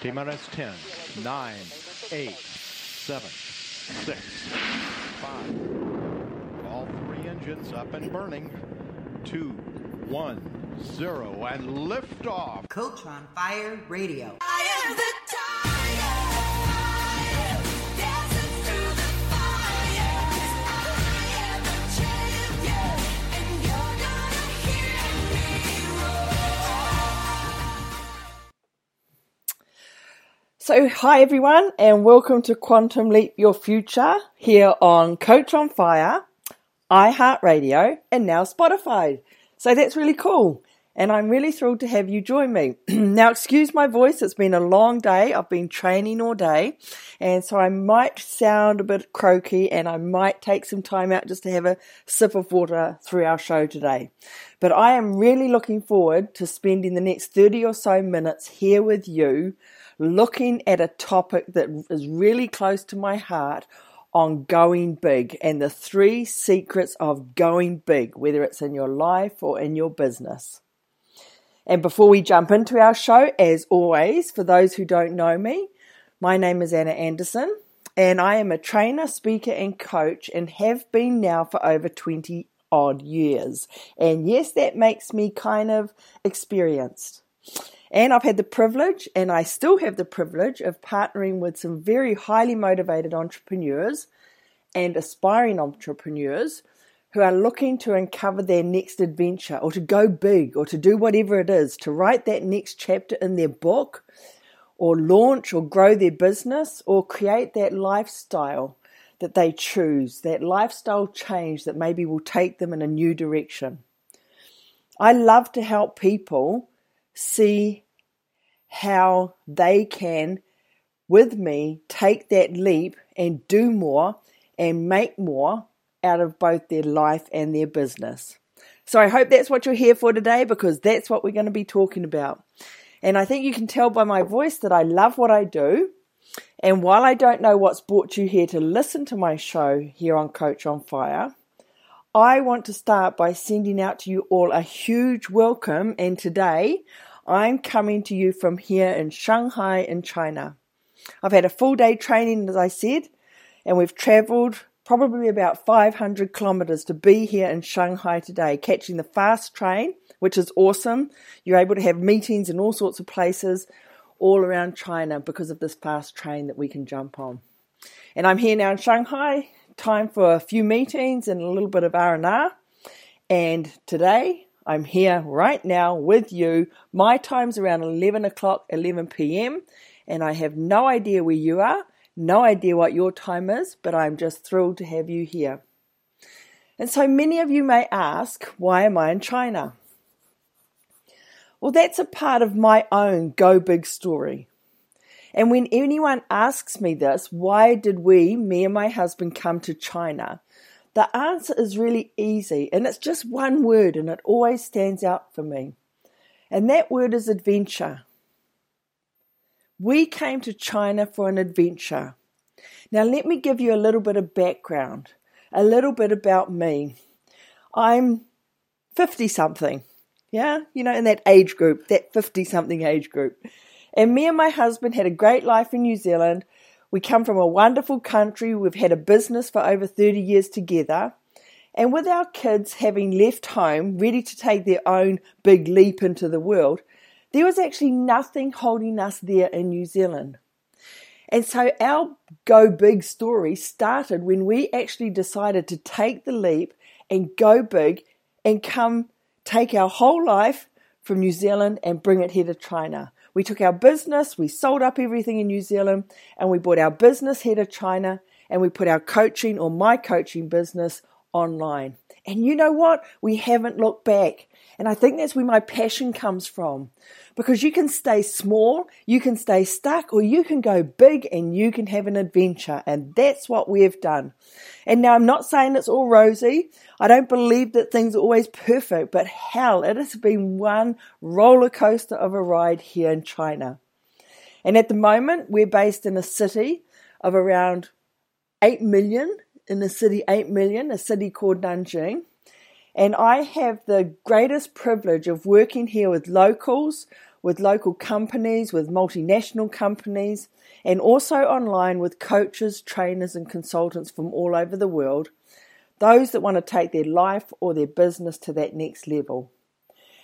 T minus 10, 9, 8, 7, 6, 5. All three engines up and burning. 2, 1, 0, and liftoff. Coach on Fire Radio. So, hi everyone, and welcome to Quantum Leap Your Future here on Coach on Fire, iHeartRadio, and now Spotify. So, that's really cool, and I'm really thrilled to have you join me. now, excuse my voice, it's been a long day. I've been training all day, and so I might sound a bit croaky, and I might take some time out just to have a sip of water through our show today. But I am really looking forward to spending the next 30 or so minutes here with you looking at a topic that is really close to my heart on going big and the three secrets of going big, whether it's in your life or in your business. And before we jump into our show, as always, for those who don't know me, my name is Anna Anderson and I am a trainer, speaker, and coach and have been now for over 20 odd years. And yes, that makes me kind of experienced. And I've had the privilege, and I still have the privilege, of partnering with some very highly motivated entrepreneurs and aspiring entrepreneurs who are looking to uncover their next adventure or to go big or to do whatever it is, to write that next chapter in their book or launch or grow their business or create that lifestyle that they choose, that lifestyle change that maybe will take them in a new direction. I love to help people see how they can, with me, take that leap and do more and make more out of both their life and their business. So I hope that's what you're here for today because that's what we're going to be talking about. And I think you can tell by my voice that I love what I do. And while I don't know what's brought you here to listen to my show here on Coach on Fire, I want to start by sending out to you all a huge welcome. And today I'm coming to you from here in Shanghai in China. I've had a full day training, as I said, and we've traveled probably about 500 kilometers to be here in Shanghai today, catching the fast train, which is awesome. You're able to have meetings in all sorts of places all around China because of this fast train that we can jump on. And I'm here now in Shanghai, time for a few meetings and a little bit of R&R. And today I'm here right now with you. My time's around 11 o'clock, 11 p.m., and I have no idea where you are, no idea what your time is, but I'm just thrilled to have you here. And so many of you may ask, why am I in China? Well, that's a part of my own go big story. And when anyone asks me this, why did we, me and my husband, come to China? The answer is really easy, and it's just one word, and it always stands out for me. And that word is adventure. We came to China for an adventure. Now, let me give you a little bit of background, a little bit about me. I'm 50 something, yeah, you know, in that age group, that 50 something age group. And me and my husband had a great life in New Zealand. We come from a wonderful country. We've had a business for over 30 years together. And with our kids having left home, ready to take their own big leap into the world, there was actually nothing holding us there in New Zealand. And so our go big story started when we actually decided to take the leap and go big and come take our whole life from New Zealand and bring it here to China. We took our business, we sold up everything in New Zealand, and we bought our business here to China, and we put our coaching or my coaching business online. And you know what? We haven't looked back. And I think that's where my passion comes from. Because you can stay small, you can stay stuck, or you can go big and you can have an adventure. And that's what we've done. And now I'm not saying it's all rosy. I don't believe that things are always perfect, but hell, it has been one roller coaster of a ride here in China. And at the moment, we're based in a city of around 8 million, in the city 8 million, a city called Nanjing. And I have the greatest privilege of working here with locals, with local companies, with multinational companies, and also online with coaches, trainers, and consultants from all over the world. Those that want to take their life or their business to that next level.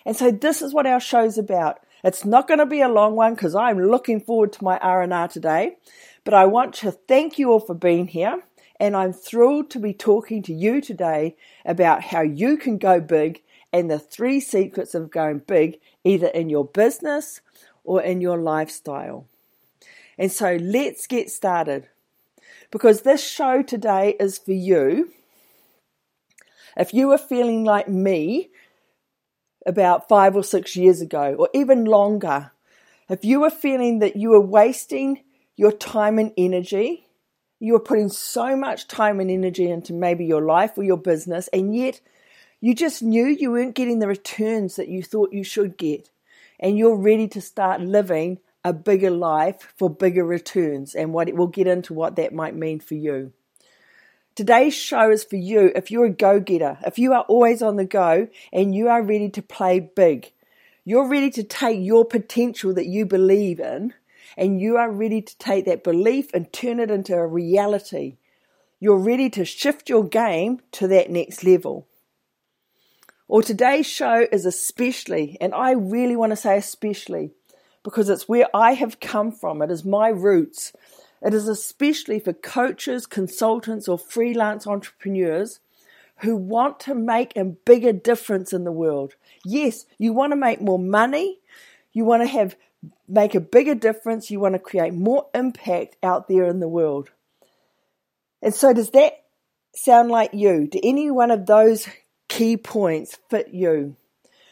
And so this is what our show's about. It's not going to be a long one because I'm looking forward to my R&R today, but I want to thank you all for being here. And I'm thrilled to be talking to you today about how you can go big and the three secrets of going big, either in your business or in your lifestyle. And so let's get started because this show today is for you. If you are feeling like me about five or six years ago, or even longer, if you were feeling that you were wasting your time and energy, you were putting so much time and energy into maybe your life or your business, and yet you just knew you weren't getting the returns that you thought you should get. And you're ready to start living a bigger life for bigger returns. And what we'll get into what that might mean for you. Today's show is for you if you're a go getter, if you are always on the go and you are ready to play big. You're ready to take your potential that you believe in and you are ready to take that belief and turn it into a reality. You're ready to shift your game to that next level. Or today's show is especially, and I really want to say especially, because it's where I have come from. It is my roots. It is especially for coaches, consultants, or freelance entrepreneurs who want to make a bigger difference in the world. Yes, you want to make more money. You want to have make a bigger difference. You want to create more impact out there in the world. And so does that sound like you? Do any one of those key points fit you?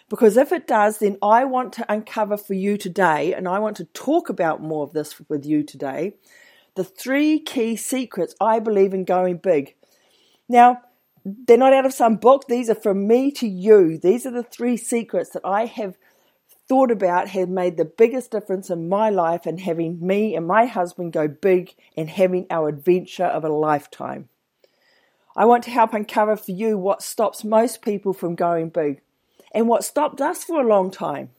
Because if it does, then I want to uncover for you today, and I want to talk about more of this with you today, the three key secrets I believe in going big. Now, they're not out of some book, these are from me to you. These are the three secrets that I have thought about have made the biggest difference in my life and having me and my husband go big and having our adventure of a lifetime. I want to help uncover for you what stops most people from going big and what stopped us for a long time.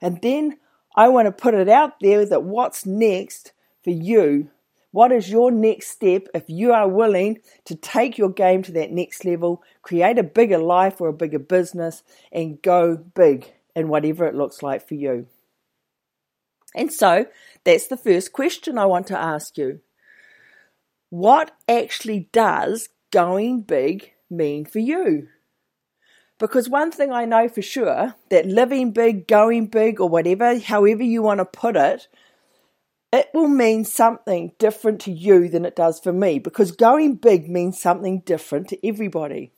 And then I want to put it out there that what's next for you? What is your next step if you are willing to take your game to that next level, create a bigger life or a bigger business, and go big in whatever it looks like for you? And so that's the first question I want to ask you. What actually does going big mean for you? Because one thing I know for sure that living big, going big, or whatever, however you want to put it, it will mean something different to you than it does for me because going big means something different to everybody.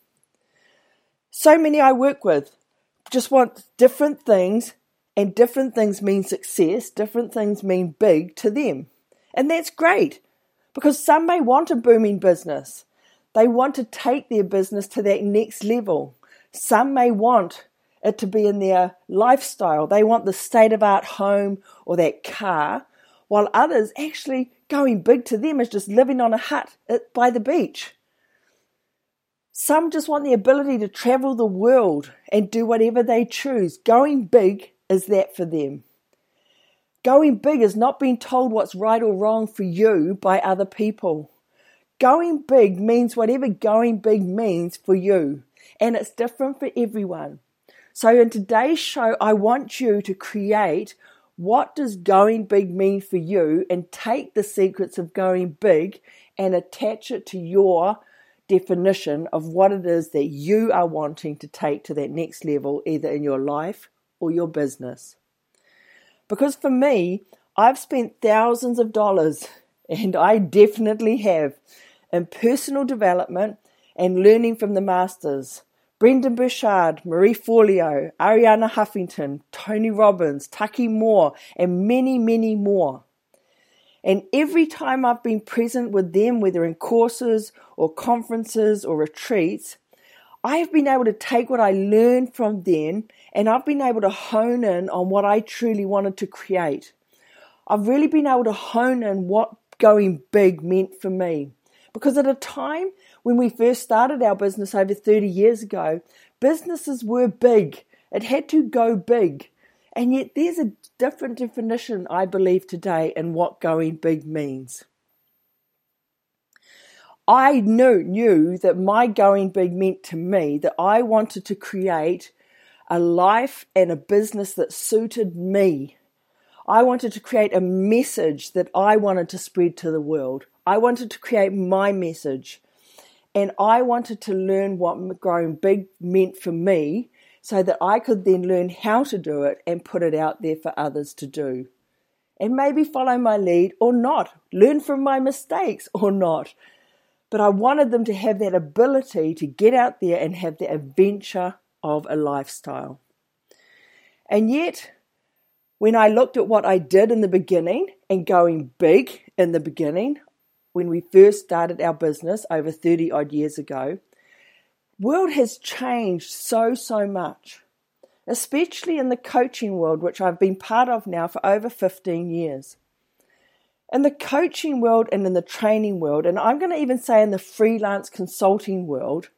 So many I work with just want different things, and different things mean success, different things mean big to them. And that's great because some may want a booming business. They want to take their business to that next level. Some may want it to be in their lifestyle. They want the state of art home or that car, while others actually going big to them is just living on a hut by the beach. Some just want the ability to travel the world and do whatever they choose. Going big is that for them. Going big is not being told what's right or wrong for you by other people. Going big means whatever going big means for you, and it's different for everyone. So in today's show, I want you to create what does going big mean for you and take the secrets of going big and attach it to your definition of what it is that you are wanting to take to that next level, either in your life or your business. Because for me, I've spent thousands of dollars, and I definitely have, in personal development and learning from the masters. Brendon Burchard, Marie Forleo, Arianna Huffington, Tony Robbins, Taki Moore, and many, many more. And every time I've been present with them, whether in courses or conferences or retreats, I have been able to take what I learned from them and I've been able to hone in on what I truly wanted to create. I've really been able to hone in what going big meant for me. Because at a time when we first started our business over 30 years ago, businesses were big. It had to go big. And yet, there's a different definition, I believe, today in what going big means. I knew, knew that my going big meant to me that I wanted to create a life and a business that suited me. I wanted to create a message that I wanted to spread to the world. I wanted to create my message. And I wanted to learn what growing big meant for me so that I could then learn how to do it and put it out there for others to do. And maybe follow my lead or not, learn from my mistakes or not. But I wanted them to have that ability to get out there and have the adventure of a lifestyle. And yet, when I looked at what I did in the beginning and going big in the beginning, when we first started our business over 30 odd years ago, world has changed so so much especially in the coaching world which I've been part of now for over 15 years. In the coaching world and in the training world and I'm going to even say in the freelance consulting world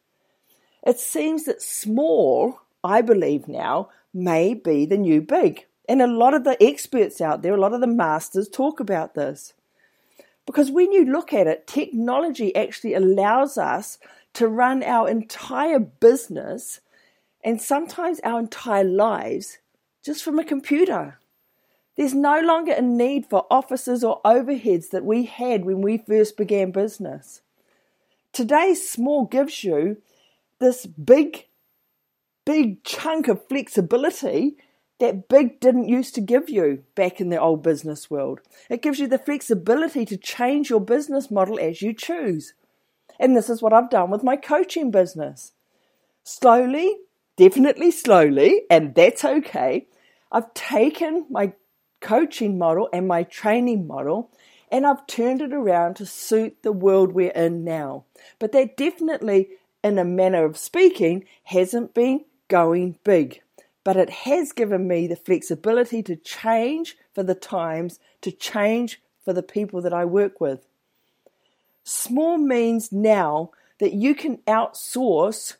it seems that small I believe now may be the new big. And a lot of the experts out there a lot of the masters talk about this. Because when you look at it, technology actually allows us to run our entire business and sometimes our entire lives just from a computer. There's no longer a need for offices or overheads that we had when we first began business. Today's small gives you this big, big chunk of flexibility that big didn't used to give you back in the old business world. It gives you the flexibility to change your business model as you choose. And this is what I've done with my coaching business. Slowly, definitely slowly, and that's okay. I've taken my coaching model and my training model and I've turned it around to suit the world we're in now. But that definitely, in a manner of speaking, hasn't been going big but it has given me the flexibility to change for the times, to change for the people that I work with. Small means now that you can outsource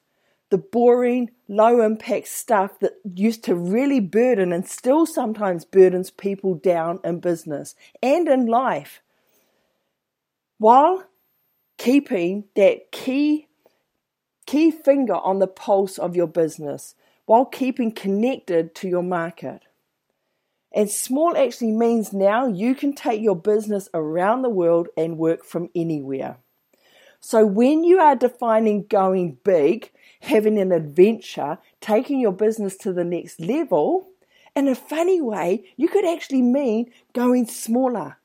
the boring, low impact stuff that used to really burden and still sometimes burdens people down in business and in life while keeping that key key finger on the pulse of your business while keeping connected to your market. And small actually means now you can take your business around the world and work from anywhere. So when you are defining going big, having an adventure, taking your business to the next level, in a funny way, you could actually mean going smaller,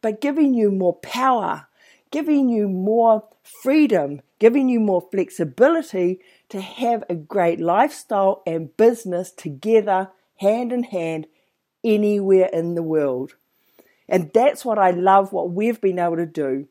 but giving you more power, giving you more freedom, giving you more flexibility to have a great lifestyle and business together, hand in hand, anywhere in the world. And that's what I love what we've been able to do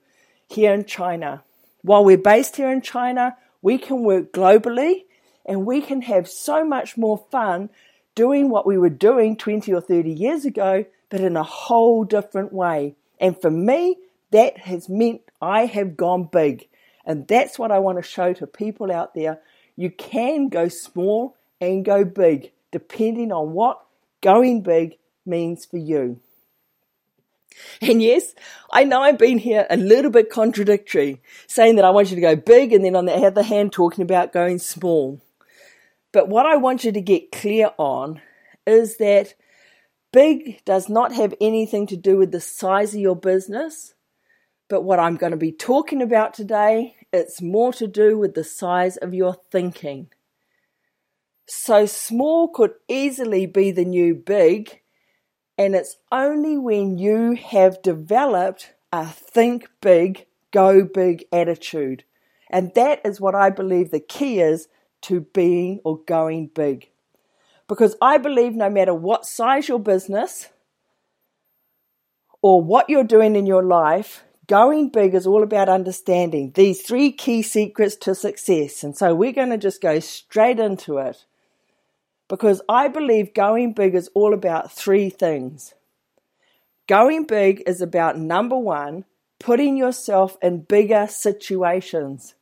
here in China. While we're based here in China, we can work globally and we can have so much more fun doing what we were doing 20 or 30 years ago, but in a whole different way. And for me, that has meant I have gone big. And that's what I want to show to people out there you can go small and go big, depending on what going big means for you. And yes, I know I've been here a little bit contradictory, saying that I want you to go big and then on the other hand talking about going small. But what I want you to get clear on is that big does not have anything to do with the size of your business. But what I'm going to be talking about today it's more to do with the size of your thinking. So small could easily be the new big, and it's only when you have developed a think big, go big attitude. And that is what I believe the key is to being or going big. Because I believe no matter what size your business or what you're doing in your life, going big is all about understanding these three key secrets to success. And so we're going to just go straight into it because I believe going big is all about three things. Going big is about number one, putting yourself in bigger situations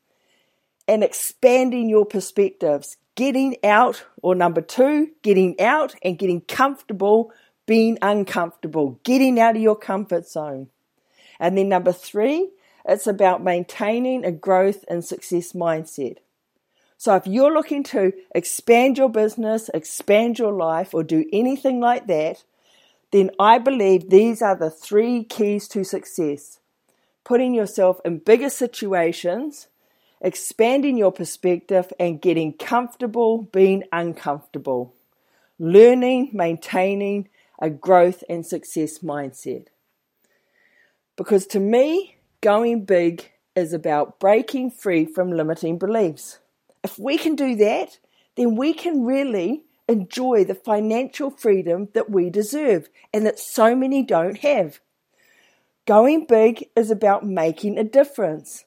and expanding your perspectives, getting out, or number two, getting out and getting comfortable being uncomfortable, getting out of your comfort zone. And then number three, it's about maintaining a growth and success mindset. So if you're looking to expand your business, expand your life, or do anything like that, then I believe these are the three keys to success. Putting yourself in bigger situations, expanding your perspective, and getting comfortable being uncomfortable. Learning, maintaining, a growth and success mindset. Because to me, going big is about breaking free from limiting beliefs. If we can do that, then we can really enjoy the financial freedom that we deserve and that so many don't have. Going big is about making a difference.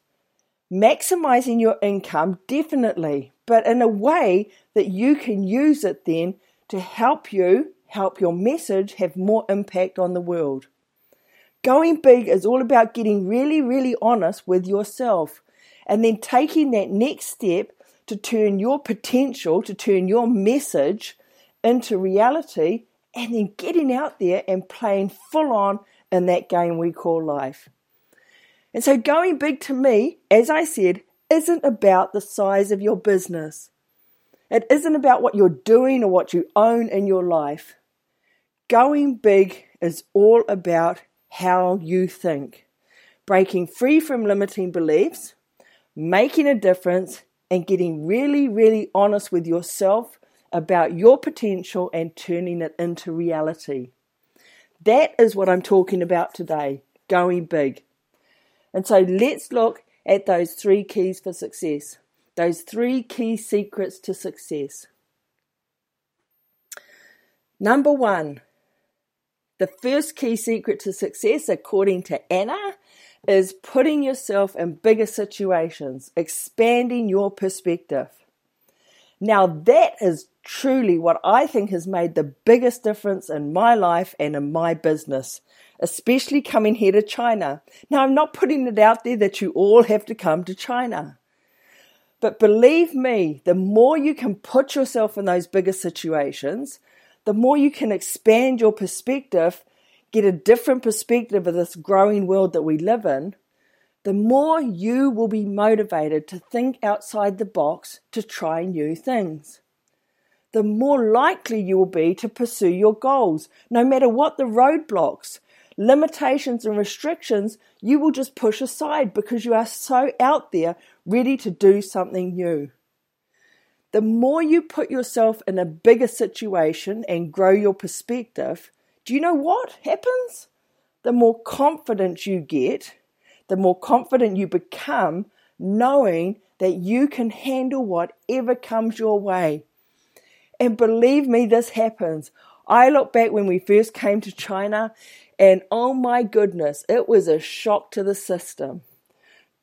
Maximizing your income, definitely, but in a way that you can use it then to help you help your message have more impact on the world. Going big is all about getting really, really honest with yourself and then taking that next step to turn your potential, to turn your message into reality, and then getting out there and playing full on in that game we call life. And so, going big to me, as I said, isn't about the size of your business. It isn't about what you're doing or what you own in your life. Going big is all about how you think, breaking free from limiting beliefs, making a difference, and getting really, really honest with yourself about your potential and turning it into reality. That is what I'm talking about today going big. And so let's look at those three keys for success, those three key secrets to success. Number one, the first key secret to success, according to Anna, is putting yourself in bigger situations, expanding your perspective. Now, that is truly what I think has made the biggest difference in my life and in my business, especially coming here to China. Now, I'm not putting it out there that you all have to come to China. But believe me, the more you can put yourself in those bigger situations, the more you can expand your perspective, get a different perspective of this growing world that we live in, the more you will be motivated to think outside the box to try new things. The more likely you will be to pursue your goals, no matter what the roadblocks, limitations, and restrictions you will just push aside because you are so out there ready to do something new the more you put yourself in a bigger situation and grow your perspective, do you know what happens? The more confident you get, the more confident you become, knowing that you can handle whatever comes your way. And believe me, this happens. I look back when we first came to China, and oh my goodness, it was a shock to the system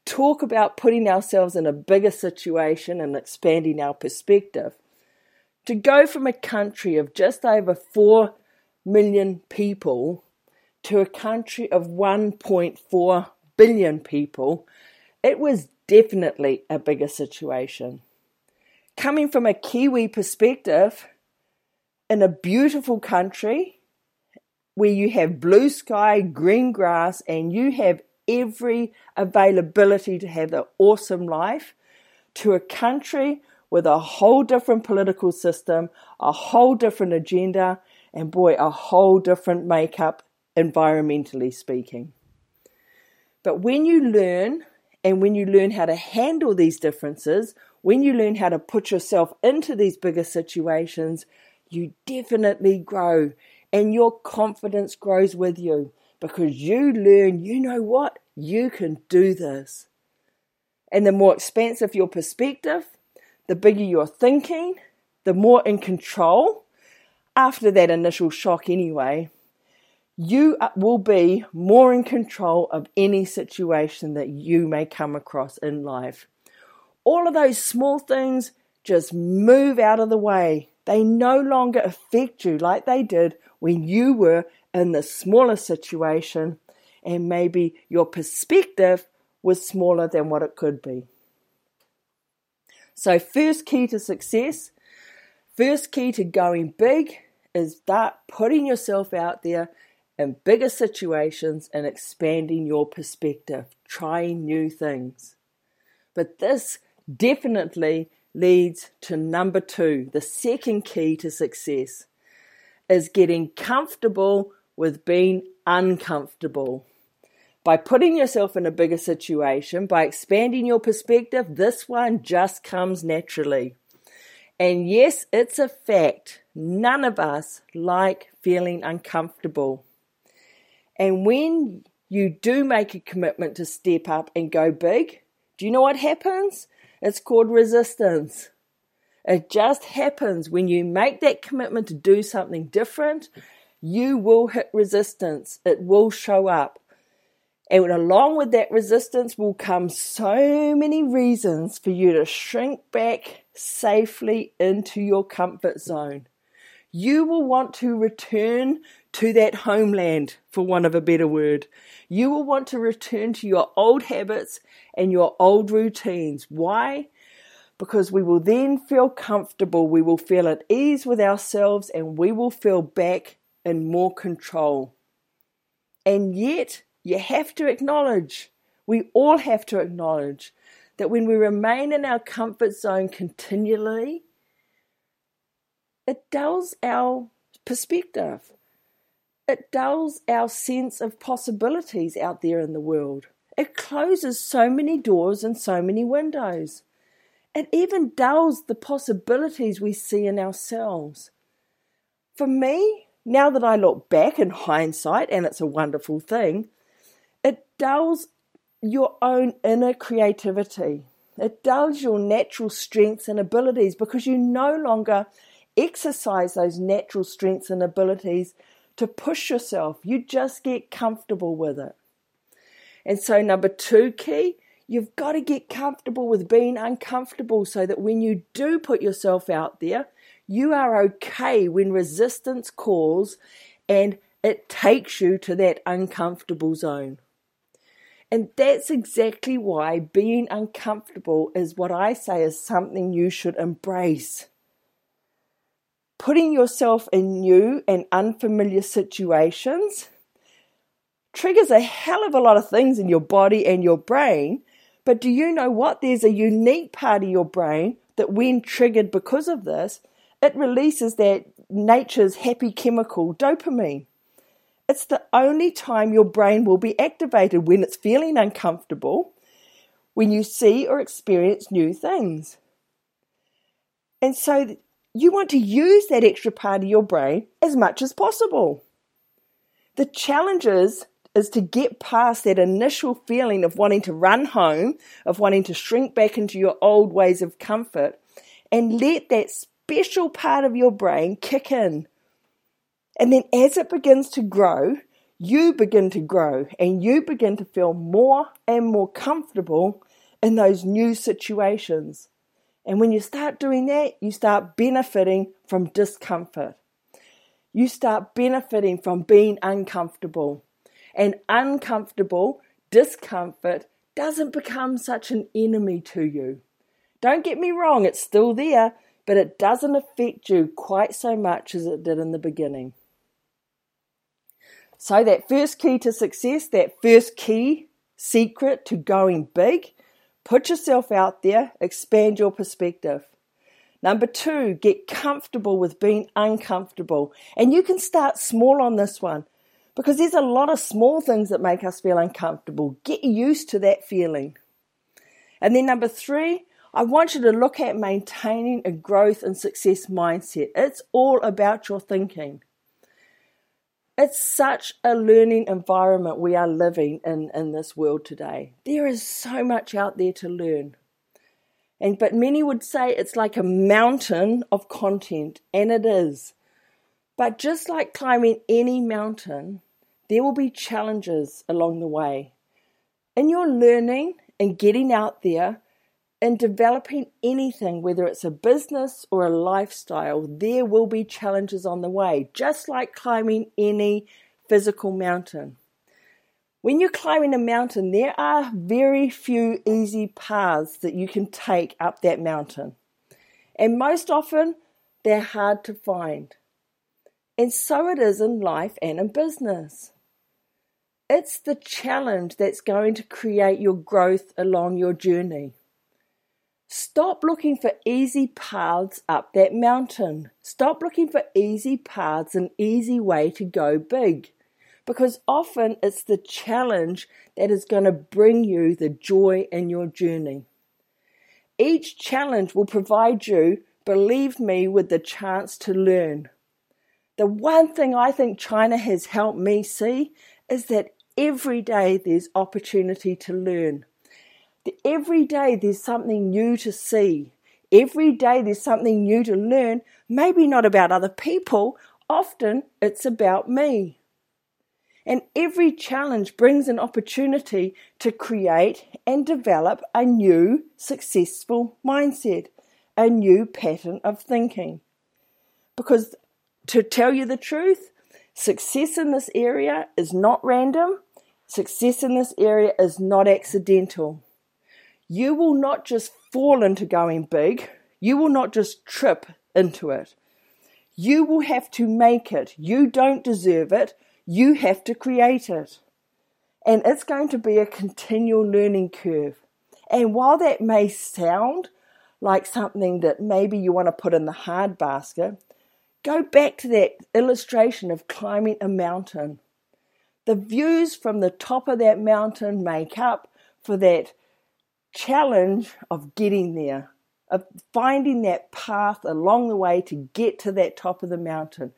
talk about putting ourselves in a bigger situation and expanding our perspective. To go from a country of just over 4 million people to a country of 1.4 billion people, it was definitely a bigger situation. Coming from a Kiwi perspective, in a beautiful country where you have blue sky, green grass, and you have every availability to have an awesome life to a country with a whole different political system, a whole different agenda, and boy, a whole different makeup, environmentally speaking. But when you learn and when you learn how to handle these differences, when you learn how to put yourself into these bigger situations, you definitely grow and your confidence grows with you because you learn, you know what? You can do this. And the more expansive your perspective, the bigger your thinking, the more in control, after that initial shock anyway, you uh, will be more in control of any situation that you may come across in life. All of those small things just move out of the way. They no longer affect you like they did when you were in the smaller situation and maybe your perspective was smaller than what it could be. So, first key to success first key to going big is start putting yourself out there in bigger situations and expanding your perspective, trying new things. But this definitely leads to number two, the second key to success is getting comfortable with being uncomfortable. By putting yourself in a bigger situation, by expanding your perspective, this one just comes naturally. And yes, it's a fact. None of us like feeling uncomfortable. And when you do make a commitment to step up and go big, do you know what happens? It's called resistance. It just happens when you make that commitment to do something different, you will hit resistance. It will show up. And along with that resistance will come so many reasons for you to shrink back safely into your comfort zone. You will want to return to that homeland, for want of a better word. You will want to return to your old habits and your old routines. Why? Because we will then feel comfortable, we will feel at ease with ourselves, and we will feel back in more control. And yet, you have to acknowledge, we all have to acknowledge, that when we remain in our comfort zone continually, it dulls our perspective. It dulls our sense of possibilities out there in the world. It closes so many doors and so many windows. It even dulls the possibilities we see in ourselves. For me, now that I look back in hindsight, and it's a wonderful thing, it dulls your own inner creativity. It dulls your natural strengths and abilities because you no longer exercise those natural strengths and abilities to push yourself. You just get comfortable with it. And so, number two key, you've got to get comfortable with being uncomfortable so that when you do put yourself out there, you are okay when resistance calls and it takes you to that uncomfortable zone. And that's exactly why being uncomfortable is what I say is something you should embrace. Putting yourself in new and unfamiliar situations triggers a hell of a lot of things in your body and your brain. But do you know what? There's a unique part of your brain that, when triggered because of this, it releases that nature's happy chemical, dopamine. It's the only time your brain will be activated when it's feeling uncomfortable, when you see or experience new things. And so you want to use that extra part of your brain as much as possible. The challenge is, is to get past that initial feeling of wanting to run home, of wanting to shrink back into your old ways of comfort, and let that special part of your brain kick in. And then as it begins to grow, you begin to grow and you begin to feel more and more comfortable in those new situations. And when you start doing that, you start benefiting from discomfort. You start benefiting from being uncomfortable and uncomfortable discomfort doesn't become such an enemy to you. Don't get me wrong, it's still there, but it doesn't affect you quite so much as it did in the beginning. So, that first key to success, that first key secret to going big, put yourself out there, expand your perspective. Number two, get comfortable with being uncomfortable. And you can start small on this one because there's a lot of small things that make us feel uncomfortable. Get used to that feeling. And then number three, I want you to look at maintaining a growth and success mindset. It's all about your thinking. It's such a learning environment we are living in in this world today. There is so much out there to learn. And but many would say it's like a mountain of content, and it is. But just like climbing any mountain, there will be challenges along the way. In your learning and getting out there and developing anything, whether it's a business or a lifestyle, there will be challenges on the way, just like climbing any physical mountain. When you're climbing a mountain, there are very few easy paths that you can take up that mountain. And most often, they're hard to find. And so it is in life and in business. It's the challenge that's going to create your growth along your journey. Stop looking for easy paths up that mountain. Stop looking for easy paths, and easy way to go big. Because often it's the challenge that is going to bring you the joy in your journey. Each challenge will provide you, believe me, with the chance to learn. The one thing I think China has helped me see is that every day there's opportunity to learn. Every day there's something new to see. Every day there's something new to learn, maybe not about other people, often it's about me. And every challenge brings an opportunity to create and develop a new successful mindset, a new pattern of thinking. Because to tell you the truth, success in this area is not random, success in this area is not accidental you will not just fall into going big, you will not just trip into it. You will have to make it. You don't deserve it. You have to create it. And it's going to be a continual learning curve. And while that may sound like something that maybe you want to put in the hard basket, go back to that illustration of climbing a mountain. The views from the top of that mountain make up for that challenge of getting there, of finding that path along the way to get to that top of the mountain.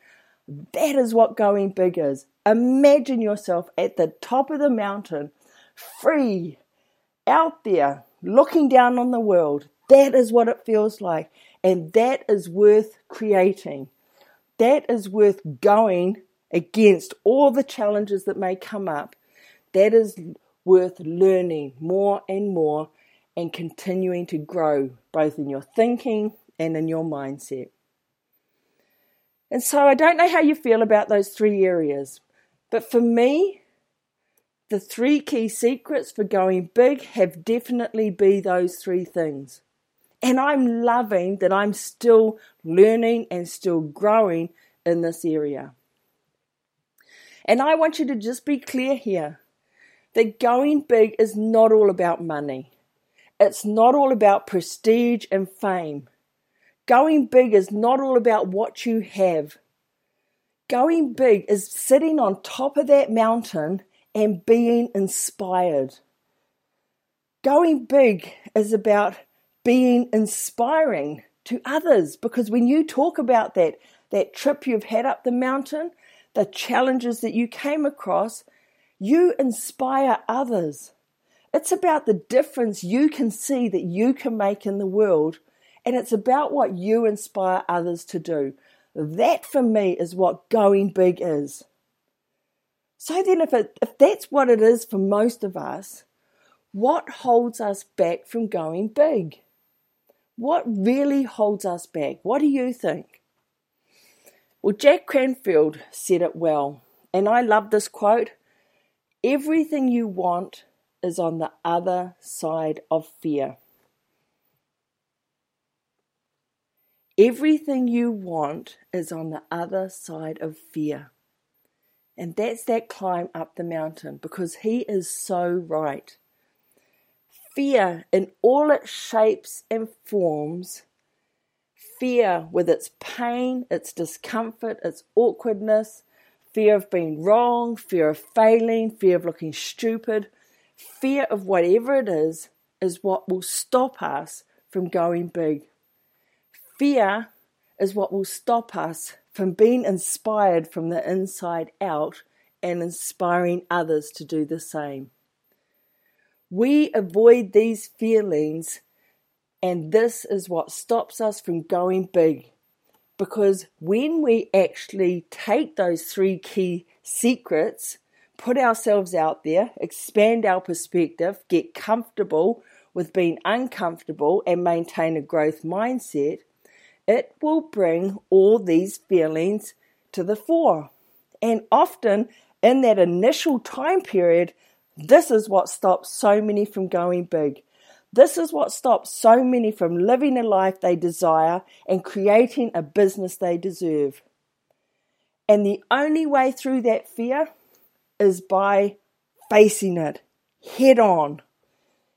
That is what going big is. Imagine yourself at the top of the mountain, free, out there, looking down on the world. That is what it feels like. And that is worth creating. That is worth going against all the challenges that may come up. That is worth learning more and more and continuing to grow both in your thinking and in your mindset. And so I don't know how you feel about those three areas, but for me, the three key secrets for going big have definitely be those three things. And I'm loving that I'm still learning and still growing in this area. And I want you to just be clear here that going big is not all about money. It's not all about prestige and fame. Going big is not all about what you have. Going big is sitting on top of that mountain and being inspired. Going big is about being inspiring to others because when you talk about that that trip you've had up the mountain, the challenges that you came across, you inspire others. It's about the difference you can see that you can make in the world, and it's about what you inspire others to do. That for me is what going big is. So then, if, it, if that's what it is for most of us, what holds us back from going big? What really holds us back? What do you think? Well, Jack Canfield said it well, and I love this quote Everything you want is on the other side of fear. Everything you want is on the other side of fear. And that's that climb up the mountain because he is so right. Fear in all its shapes and forms, fear with its pain, its discomfort, its awkwardness, fear of being wrong, fear of failing, fear of looking stupid, fear of whatever it is is what will stop us from going big. Fear is what will stop us from being inspired from the inside out and inspiring others to do the same. We avoid these feelings, and this is what stops us from going big. Because when we actually take those three key secrets put ourselves out there, expand our perspective, get comfortable with being uncomfortable, and maintain a growth mindset, it will bring all these feelings to the fore. And often in that initial time period, this is what stops so many from going big. This is what stops so many from living a life they desire and creating a business they deserve. And the only way through that fear is by facing it head on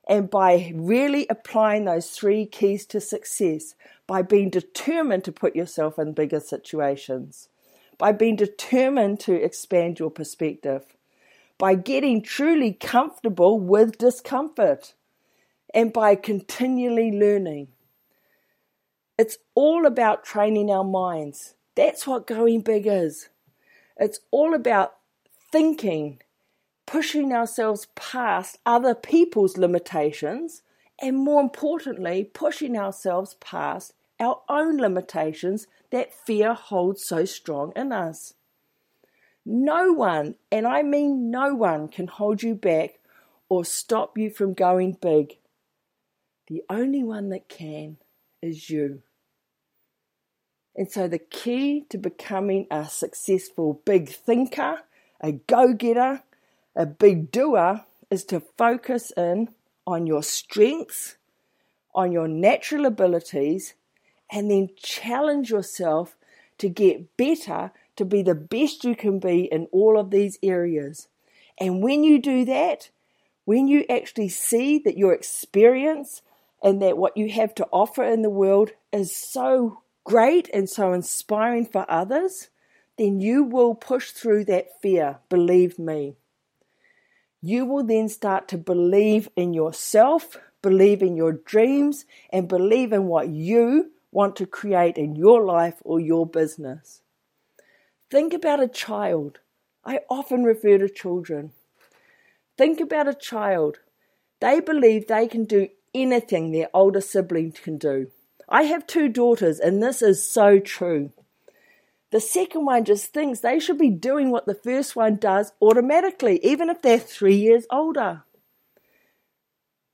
and by really applying those three keys to success, by being determined to put yourself in bigger situations, by being determined to expand your perspective, by getting truly comfortable with discomfort, and by continually learning. It's all about training our minds. That's what going big is. It's all about thinking pushing ourselves past other people's limitations, and more importantly, pushing ourselves past our own limitations that fear holds so strong in us. No one, and I mean no one, can hold you back or stop you from going big. The only one that can is you. And so, the key to becoming a successful big thinker, a go getter, a big doer is to focus in on your strengths, on your natural abilities, and then challenge yourself to get better, to be the best you can be in all of these areas. And when you do that, when you actually see that your experience and that what you have to offer in the world is so great and so inspiring for others, then you will push through that fear, believe me you will then start to believe in yourself, believe in your dreams, and believe in what you want to create in your life or your business. Think about a child. I often refer to children. Think about a child. They believe they can do anything their older sibling can do. I have two daughters, and this is so true. The second one just thinks they should be doing what the first one does automatically, even if they're three years older.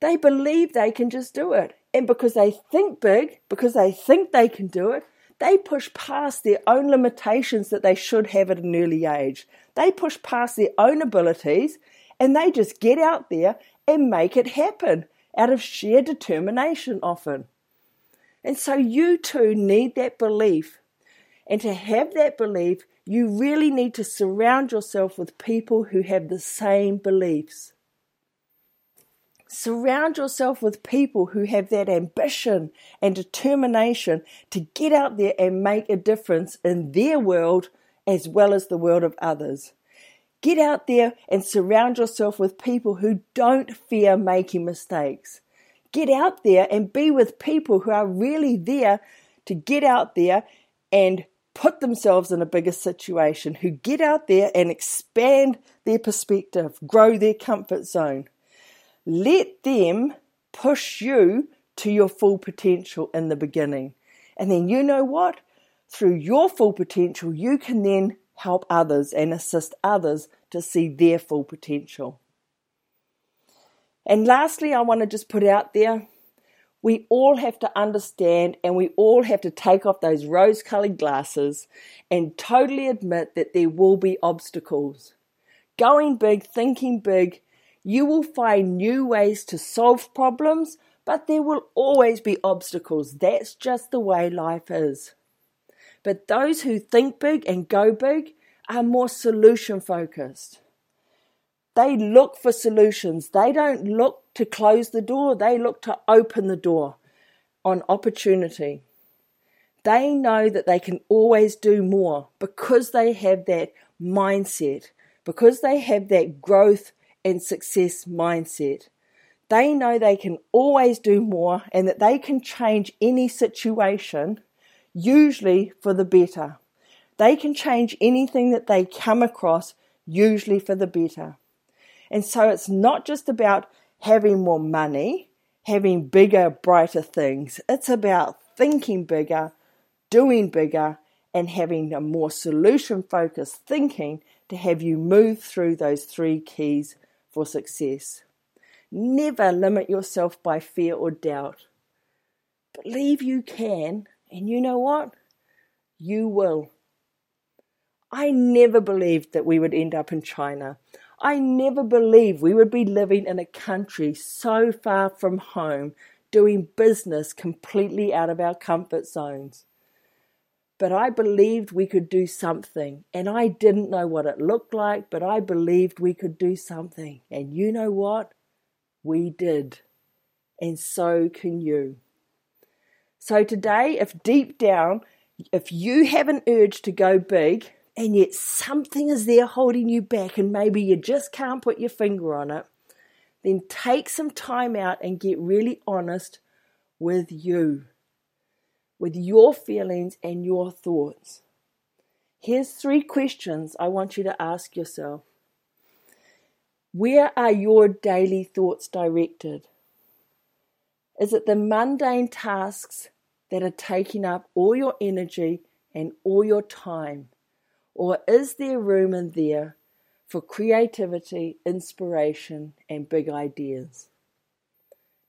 They believe they can just do it. And because they think big, because they think they can do it, they push past their own limitations that they should have at an early age. They push past their own abilities and they just get out there and make it happen out of sheer determination often. And so you too need that belief and to have that belief, you really need to surround yourself with people who have the same beliefs. Surround yourself with people who have that ambition and determination to get out there and make a difference in their world as well as the world of others. Get out there and surround yourself with people who don't fear making mistakes. Get out there and be with people who are really there to get out there and put themselves in a bigger situation, who get out there and expand their perspective, grow their comfort zone. Let them push you to your full potential in the beginning. And then you know what? Through your full potential, you can then help others and assist others to see their full potential. And lastly, I want to just put out there we all have to understand and we all have to take off those rose colored glasses and totally admit that there will be obstacles. Going big, thinking big, you will find new ways to solve problems, but there will always be obstacles. That's just the way life is. But those who think big and go big are more solution focused. They look for solutions. They don't look to close the door, they look to open the door on opportunity. They know that they can always do more because they have that mindset, because they have that growth and success mindset. They know they can always do more and that they can change any situation, usually for the better. They can change anything that they come across, usually for the better. And so it's not just about having more money, having bigger, brighter things. It's about thinking bigger, doing bigger, and having a more solution focused thinking to have you move through those three keys for success. Never limit yourself by fear or doubt. Believe you can, and you know what? You will. I never believed that we would end up in China. I never believed we would be living in a country so far from home, doing business completely out of our comfort zones. But I believed we could do something, and I didn't know what it looked like, but I believed we could do something. And you know what? We did. And so can you. So today, if deep down, if you have an urge to go big, and yet something is there holding you back, and maybe you just can't put your finger on it, then take some time out and get really honest with you, with your feelings and your thoughts. Here's three questions I want you to ask yourself. Where are your daily thoughts directed? Is it the mundane tasks that are taking up all your energy and all your time? Or is there room in there for creativity, inspiration, and big ideas?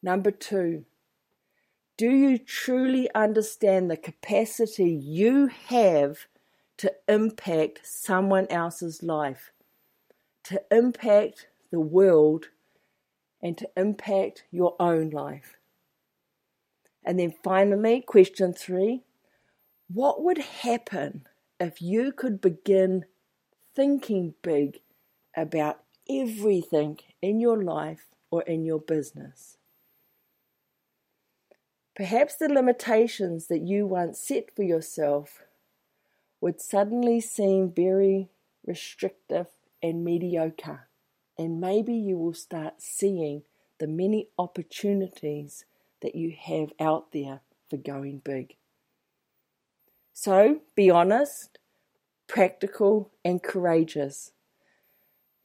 Number two, do you truly understand the capacity you have to impact someone else's life, to impact the world, and to impact your own life? And then finally, question three what would happen if you could begin thinking big about everything in your life or in your business. Perhaps the limitations that you once set for yourself would suddenly seem very restrictive and mediocre, and maybe you will start seeing the many opportunities that you have out there for going big. So be honest, practical, and courageous.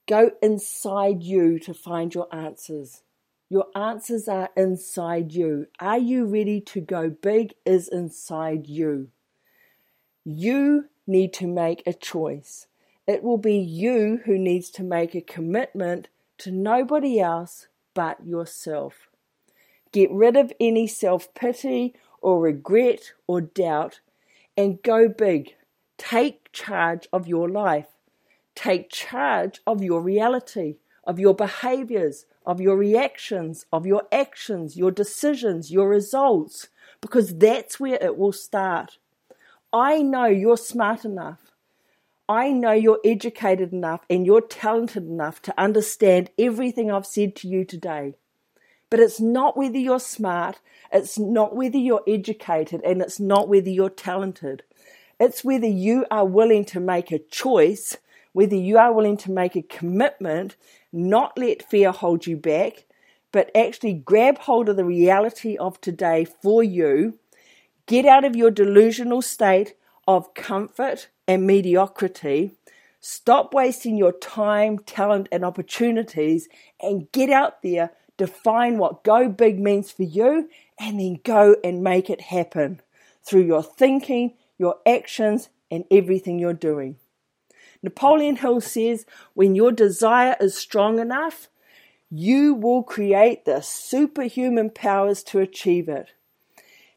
Go inside you to find your answers. Your answers are inside you. Are you ready to go big? Is inside you. You need to make a choice. It will be you who needs to make a commitment to nobody else but yourself. Get rid of any self pity or regret or doubt and go big. Take charge of your life. Take charge of your reality, of your behaviors, of your reactions, of your actions, your decisions, your results, because that's where it will start. I know you're smart enough. I know you're educated enough and you're talented enough to understand everything I've said to you today. But it's not whether you're smart, it's not whether you're educated, and it's not whether you're talented. It's whether you are willing to make a choice, whether you are willing to make a commitment, not let fear hold you back, but actually grab hold of the reality of today for you. Get out of your delusional state of comfort and mediocrity. Stop wasting your time, talent, and opportunities and get out there define what go big means for you, and then go and make it happen through your thinking, your actions, and everything you're doing. Napoleon Hill says, when your desire is strong enough, you will create the superhuman powers to achieve it.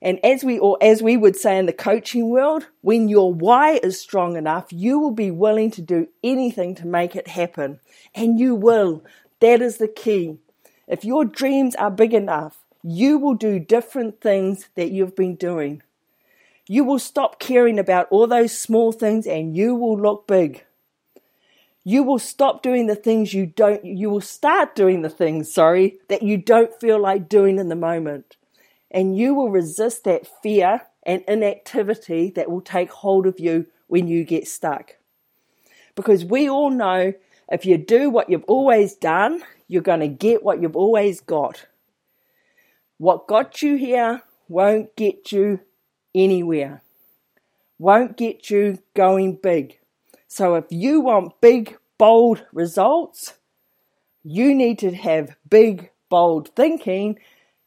And as we or as we would say in the coaching world, when your why is strong enough, you will be willing to do anything to make it happen. And you will. That is the key. If your dreams are big enough, you will do different things that you've been doing. You will stop caring about all those small things and you will look big. You will stop doing the things you don't, you will start doing the things, sorry, that you don't feel like doing in the moment. And you will resist that fear and inactivity that will take hold of you when you get stuck. Because we all know if you do what you've always done, you're going to get what you've always got. What got you here won't get you anywhere, won't get you going big. So if you want big, bold results, you need to have big, bold thinking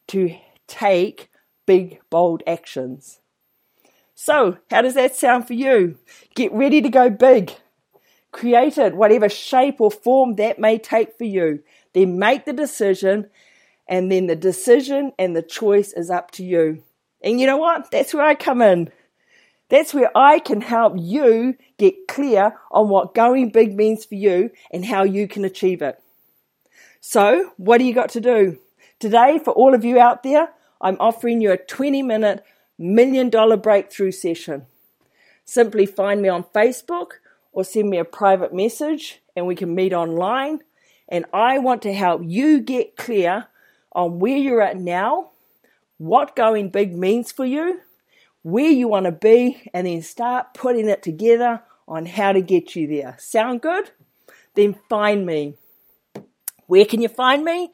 to take big, bold actions. So, how does that sound for you? Get ready to go big. Create it, whatever shape or form that may take for you. Then make the decision, and then the decision and the choice is up to you. And you know what? That's where I come in. That's where I can help you get clear on what going big means for you and how you can achieve it. So, what do you got to do? Today, for all of you out there, I'm offering you a 20 minute million dollar breakthrough session. Simply find me on Facebook or send me a private message and we can meet online. And I want to help you get clear on where you're at now, what going big means for you, where you want to be, and then start putting it together on how to get you there. Sound good? Then find me. Where can you find me?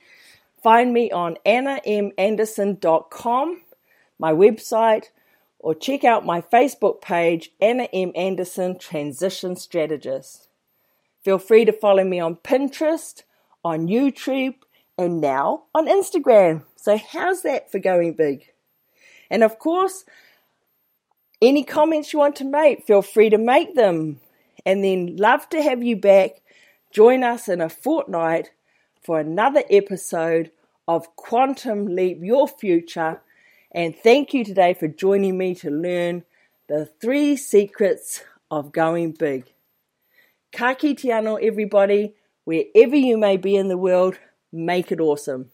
Find me on annamanderson.com, my website, or check out my Facebook page, Anna M. Anderson Transition Strategist. Feel free to follow me on Pinterest, on YouTube, and now on Instagram. So, how's that for going big? And of course, any comments you want to make, feel free to make them. And then, love to have you back. Join us in a fortnight for another episode of Quantum Leap Your Future. And thank you today for joining me to learn the three secrets of going big. Ka everybody, wherever you may be in the world, make it awesome.